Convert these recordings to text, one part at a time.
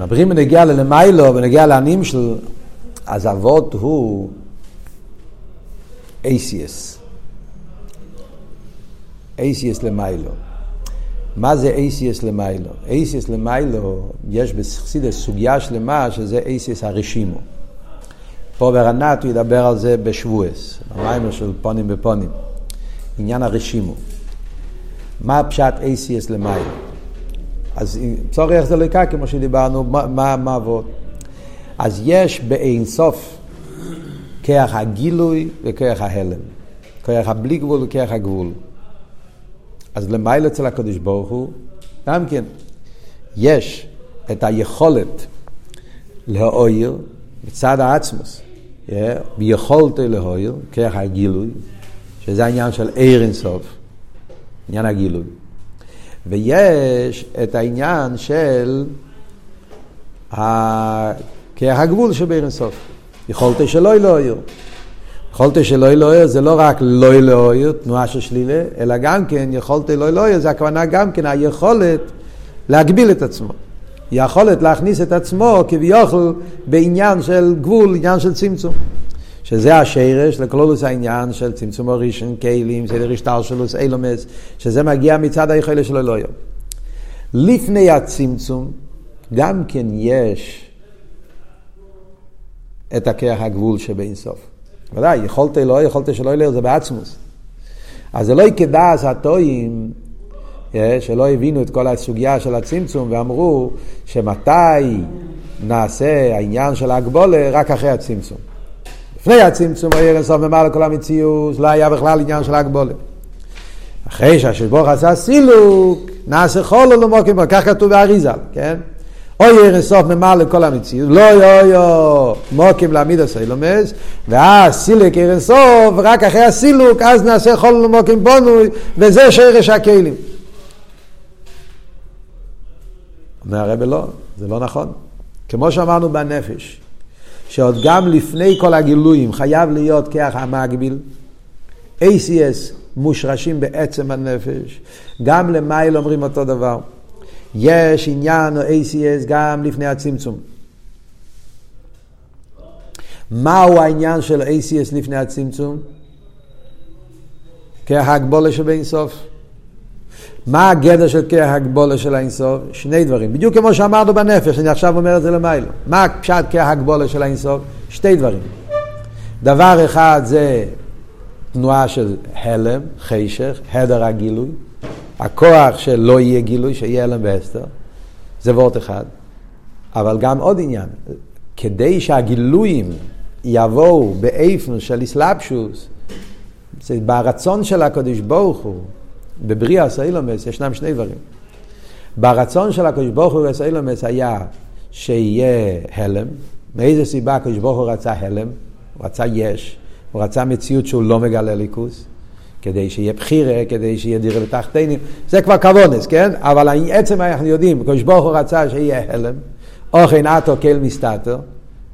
כשמדברים בנגיע ללמיילו, בנגיע לעניים של... אז אבות הוא אייסיאס. אייסיאס למיילו. מה זה אייסיאס למיילו? אייסיאס למיילו, יש בחסידס סוגיה שלמה שזה אייסיאס הרשימו. פה ברנת הוא ידבר על זה בשבועס, במיימר של פונים בפונים. עניין הרשימו. מה פשט אייסיאס למיילו? אז צורך זה לא יקרה כמו שדיברנו, מה, עבוד? אז יש באין סוף כרך הגילוי וכרך ההלם. כרך הבלי גבול וכרך הגבול. אז למעלה אצל הקדוש ברוך הוא, גם כן, יש את היכולת להועיל מצד העצמוס, ויכולת להועיל, כרך הגילוי, שזה העניין של עיר אינסוף, עניין הגילוי. ויש את העניין של כרך הגבול שבעיר אינסוף. יכולת שלא אלוהיר. יכולת שלא אלוהיר זה לא רק לא אלוהיר, תנועה של שלילה, אלא גם כן יכולת לא אלוהיר, זה הכוונה גם כן היכולת להגביל את עצמו. יכולת להכניס את עצמו כביכול בעניין של גבול, עניין של צמצום. שזה השרש לכלולוס העניין של צמצום הראשון, כלים, סדר השטלשלוס, אילומס, שזה מגיע מצד היכולת של אלוהים. לפני הצמצום, גם כן יש את הכרך הגבול שבאינסוף. ודאי, יכולת לא, יכולת שלא ילך, זה בעצמוס. אז זה לא יקדס הטועים אה, שלא הבינו את כל הסוגיה של הצמצום ואמרו שמתי נעשה העניין של ההגבולה רק אחרי הצמצום. לפני הצמצום היה לסוף ממעל לכל המציאות, לא היה בכלל עניין של הגבולת. אחרי שהשבוך עשה סילוק, נעשה חול או מוקים, כך כתוב באריזל, כן? אוי ירן סוף ממעל לכל המציאות, לא יו יו מוקים לעמיד הסיילומס, ואז סילק ירן סוף, רק אחרי הסילוק, אז נעשה חול מוקים בונוי, וזה שרש הכלים. אומר הרב לא, זה לא נכון. כמו שאמרנו בנפש, שעוד גם לפני כל הגילויים חייב להיות כח המקביל, ACS מושרשים בעצם הנפש, גם למייל אומרים אותו דבר. יש עניין או ACS גם לפני הצמצום. מהו העניין של ACS לפני הצמצום? כהגבולה שבין סוף. מה הגדר של כהגבולה של האינסוף? שני דברים. בדיוק כמו שאמרנו בנפש, אני עכשיו אומר את זה למיילו. מה פשט כהגבולה של האינסוף? שתי דברים. דבר אחד זה תנועה של הלם, חישך, הדר הגילוי. הכוח של לא יהיה גילוי, שיהיה הלם והסתר. זה וורט אחד. אבל גם עוד עניין, כדי שהגילויים יבואו באיפן של איסלאפשוס, זה ברצון של הקדוש ברוך הוא, בבריאה סיילומס ישנם שני דברים. ברצון של הקדוש ברוך הוא וסיילומס היה שיהיה הלם. מאיזה סיבה הקדוש ברוך הוא רצה הלם? הוא רצה יש, הוא רצה מציאות שהוא לא מגלה ליכוס. כדי שיהיה בחירה, כדי שיהיה דירה בתחתינים, זה כבר כוונס, כן? אבל עצם אנחנו יודעים, הקדוש ברוך הוא רצה שיהיה הלם, אוכן עטו כל מסתתר,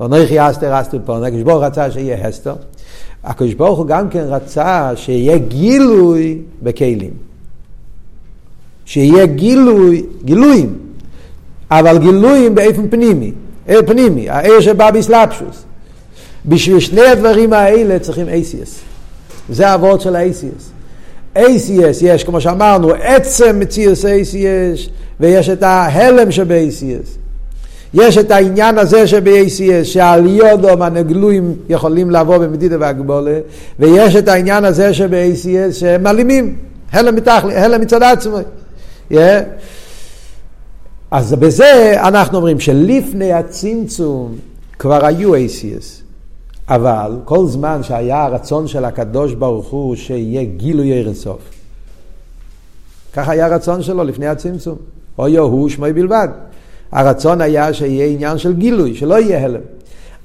ונכי אסתר אסתר פונה, הקדוש ברוך הוא רצה שיהיה הסתר, הקדוש ברוך הוא גם כן רצה שיהיה גילוי בכלים. שיהיה גילוי, גילויים, אבל גילויים באופן פנימי, אה, פנימי, העיר שבא בסלפשוס. בשביל שני הדברים האלה צריכים אייסיאס. זה העבוד של האייסיאס. אייסיאס יש, כמו שאמרנו, עצם מציאס אייסיאס, ויש את ההלם שב-ACS. יש את העניין הזה שב-ACS, שהעליות או הנגלויים יכולים לבוא במדידה והגבולה, ויש את העניין הזה שב-ACS שהם אלימים, הלם, הלם מצד עצמו. Yeah. אז בזה אנחנו אומרים שלפני הצמצום כבר היו ACS, אבל כל זמן שהיה הרצון של הקדוש ברוך הוא שיהיה גילוי עיר אינסוף. ככה היה הרצון שלו לפני הצמצום. או יהוא שמי בלבד. הרצון היה שיהיה עניין של גילוי, שלא יהיה הלם.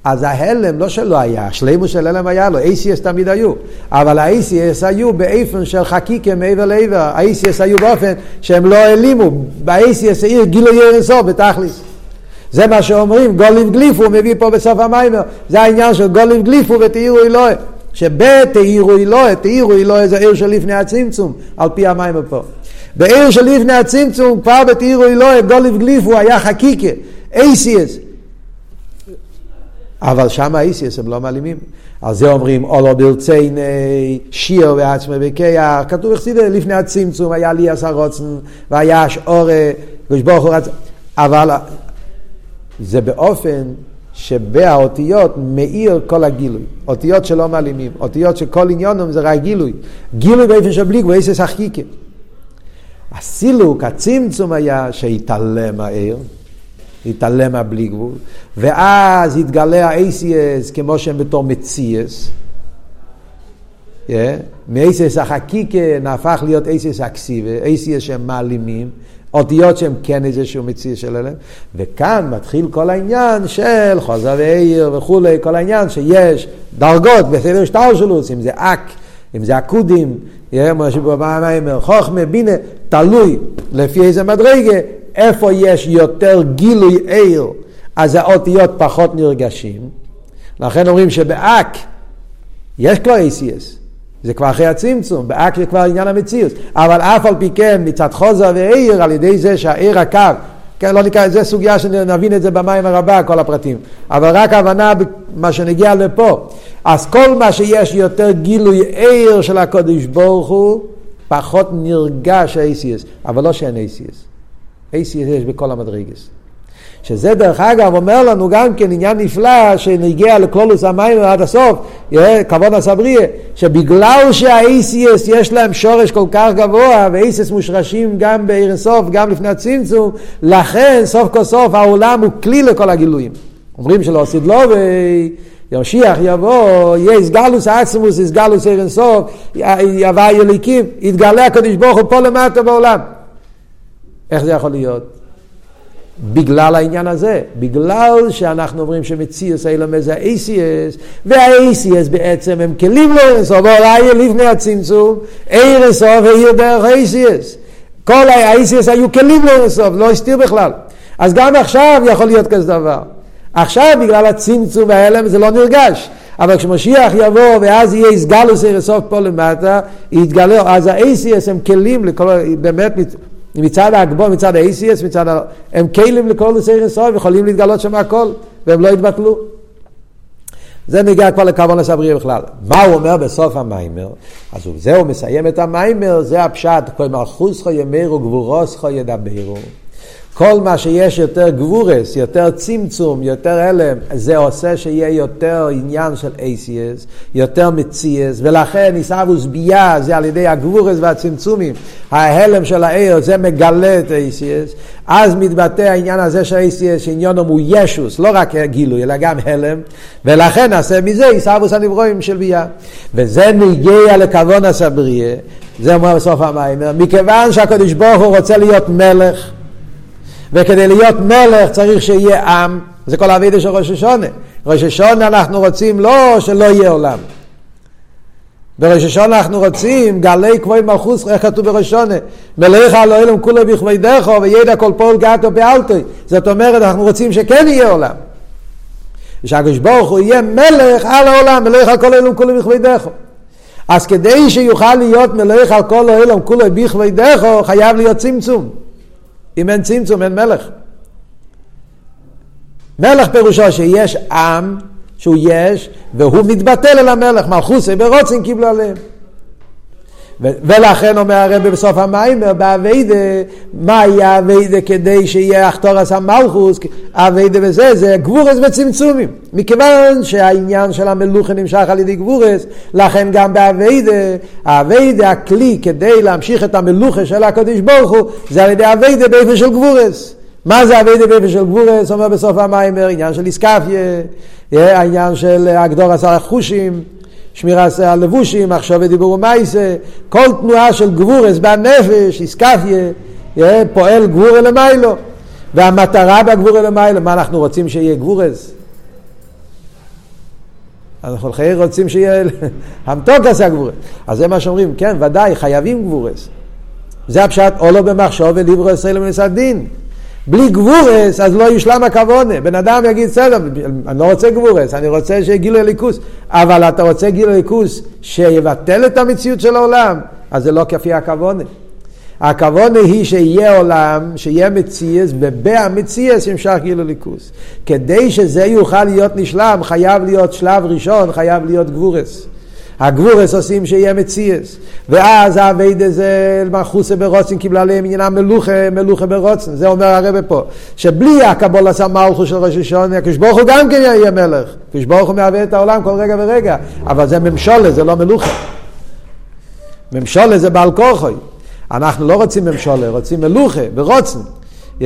אז ההלם לא שלא היה, השלימוס של הלם היה לו, ACS תמיד היו, אבל ה-ACS היו באיפן של חקיקה מעבר לעבר, ה-ACS היו באופן שהם לא העלימו, ב-ACS העיר גילוי יהיה אינסוף בתכליס. זה מה שאומרים, גוליב גליפו, מביא פה בסוף המיימר, זה העניין של גוליב גליפו ותאירו אלוהי, שבתאירו אלוהי, תאירו אלוהי זה עיר של לפני הצמצום, על פי המיימר פה. בעיר של לפני הצמצום, כבר בתאירו אלוהי, גוליב גליפו היה חקיקה. אייסיאס. אבל שם האייסיאס הם לא מעלימים. על זה אומרים, אולו ברצייני, שיר ועצמי בקיח, כתוב אכסידה, לפני הצמצום היה לי עשר רוצן, והיה אורה, ושברוך הוא רצה, אבל זה באופן שבאותיות מאיר כל הגילוי. אותיות שלא מעלימים, אותיות שכל עניונם זה רק גילוי. גילוי באופן של בלי גבוהי שחקיקה. הסילוק, הצמצום היה שהתעלם העיר, התעלם הבלי גבול, ואז התגלה ה-ACS כמו שהם בתור מציאס. Yeah. מ-ACS החקיקה נהפך להיות ACS אקסיבה, ACS שהם מעלימים, אותיות שהם כן איזשהו מציא של אלה, וכאן מתחיל כל העניין של חוזר ועיר וכולי, כל העניין שיש דרגות בסדר שטרשלוס, אם זה אק, אם זה אקודים, מה שבמים, חוכמה, בינה, תלוי לפי איזה מדרגה, איפה יש יותר גילוי עיר, אז האותיות פחות נרגשים. לכן אומרים שבאק יש כבר ACS. זה כבר אחרי הצמצום, באק זה כבר עניין המציאות. אבל אף על פי כן, מצד חוזר ועיר, על ידי זה שהעיר הקו, כן, לא נקרא, זה סוגיה שנבין את זה במים הרבה, כל הפרטים. אבל רק הבנה מה שנגיע לפה. אז כל מה שיש יותר גילוי עיר של הקודש ברוך הוא, פחות נרגש ה-ACS, אבל לא שאין ACS. ACS יש בכל המדרגס. שזה דרך אגב אומר לנו גם כן עניין נפלא שנגיע לקלולוס המים עד הסוף, כבוד הסבריה, שבגלל שה-ACS יש להם שורש כל כך גבוה ו-ACS מושרשים גם בעיר סוף, גם לפני הצמצום, לכן סוף כל סוף העולם הוא כלי לכל הגילויים. אומרים שלא עשית לו ו... ימשיח יבוא, יהיה איסגלוס אקסימוס, איסגלוס עיר אינסוף, יבוא יליקים, יתגלה הקדוש ברוך הוא פה למטה בעולם. איך זה יכול להיות? בגלל העניין הזה, בגלל שאנחנו אומרים שמציאס אילם זה ה-ACS, וה-ACS בעצם הם כלים לארסוף, ואולי לפני הצמצום, ארסוף העיר דרך ה-ACS. כל ה-ACS היו כלים לארסוף, לא הסתיר בכלל. אז גם עכשיו יכול להיות כזה דבר. עכשיו בגלל הצמצום וההלם זה לא נרגש. אבל כשמשיח יבוא ואז יהיה איסגלוס ארסוף פה למטה, יתגלה, אז ה-ACS הם כלים לכל, באמת מצד ההגבול, מצד ה-ACS, מצד ה... הם כלים לכל נושאי רסוי ויכולים להתגלות שם הכל, והם לא יתבטלו. זה נגיע כבר לכוון הסבריה בכלל. מה הוא אומר בסוף המיימר? אז זהו מסיים את המיימר, זה הפשט, כל מלכוסכו ימירו גבורוסכו ידברו. כל מה שיש יותר גבורס, יותר צמצום, יותר הלם, זה עושה שיהיה יותר עניין של ACS, יותר מציאס, ולכן עיסאוווס ביה זה על ידי הגבורס והצמצומים. ההלם של העיר זה מגלה את ACS, אז מתבטא העניין הזה של ACS, שעניונם הוא ישוס, לא רק גילוי, אלא גם הלם, ולכן נעשה מזה עיסאוווס הנברואים של ביה. וזה נגיע לכוון הסבריה, זה אומר בסוף המים, מכיוון שהקדוש ברוך הוא רוצה להיות מלך, וכדי להיות מלך צריך שיהיה עם, זה כל האבידה של ראש השונה. ראש השונה אנחנו רוצים לא שלא יהיה עולם. בראש השונה אנחנו רוצים גלי כבוי מלכוס, איך כתוב בראש השונה? מלך על אלוהים כולו בכבוי דרכו וידע כל פועל גאתו באלתוי. זאת אומרת אנחנו רוצים שכן יהיה עולם. ושהקדוש ברוך הוא יהיה מלך על העולם, מלך על כל אלוהים כולו בכבוי דרכו. אז כדי שיוכל להיות מלך על כל העולם כולו בכבוי דרכו חייב להיות צמצום. אם אין צמצום אין מלך. מלך פירושו שיש עם שהוא יש, והוא מתבטל אל המלך, מלכוסי ברוצים קיבלו עליהם. ולכן אומר הרב בסוף המיימר, באביידה, מה היה אביידה כדי שיהיה אחתורס המלכוס, עבודה וזה, זה גבורות וצמצומים. מכיוון שהעניין של המלוכה נמשך על ידי גבורות, לכן גם בעבודה, העבודה, הכלי כדי להמשיך את המלוכה של הקדוש ברוך הוא, זה על ידי עבודה באופן של גבורות. מה זה עבודה באופן של גבורות? אומר בסוף המאמר, עניין של אתכפיא, העניין של הגדור עשר החושים. שמירה על לבושים, מחשבה ודיבור ומעשה, כל תנועה של גבורות בנפש, אתכפיא, פועל גבורה למיילו. והמטרה בגבורה למיילו, מה אנחנו רוצים שיהיה גבורס? אנחנו חיי רוצים שיהיה המתוק עשה גבורס. אז זה מה שאומרים, כן, ודאי, חייבים גבורס. זה הפשט, או לא במחשוב ולברו ישראל ומסד דין. בלי גבורס, אז לא יושלם הכוונה. בן אדם יגיד, בסדר, אני לא רוצה גבורס, אני רוצה שיהיה גילוי ליכוס. אבל אתה רוצה גילוי ליכוס שיבטל את המציאות של העולם, אז זה לא כפי הכוונה. הכוונה היא שיהיה עולם, שיהיה מציאס, ובהמציאס ימשך גילו ליכוס. כדי שזה יוכל להיות נשלם, חייב להיות שלב ראשון, חייב להיות גבורס. הגבורס עושים שיהיה מציאס. ואז האביידה זה מחוסה ברוצן קיבלה להם עניינה מלוכה, מלוכה ברוצן. זה אומר הרבה פה. שבלי הקבול עשה מלכו של ראש השון, הקדוש ברוך הוא גם כן יהיה מלך. הקדוש ברוך הוא מהווה את העולם כל רגע ורגע. אבל זה ממשולה, זה לא מלוכה. ממשולה זה בעל כוחוי. אנחנו לא רוצים ממשולה, רוצים מלוכה, ברוצן. Yeah.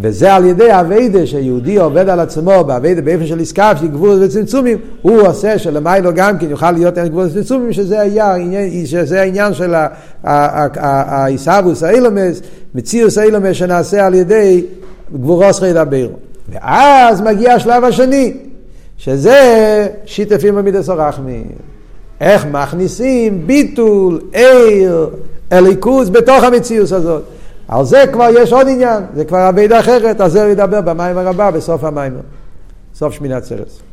וזה על ידי אביידה שיהודי עובד על עצמו באביידה באיפה של עסקה, של גבול וצמצומים, הוא עושה שלמיילו גם כן יוכל להיות אין גבול וצמצומים, שזה שזה העניין של העיסאוווס האילומס, מציאוס האילומס שנעשה על ידי גבורוס חי דבר. ואז מגיע השלב השני, שזה שיתפים במידס הרחמים. איך מכניסים ביטול, עיר, אליקוס בתוך המציאות הזאת. על זה כבר יש עוד עניין, זה כבר עבידה אחרת, על זה ידבר במים הרבה בסוף המים, סוף שמינת סרס.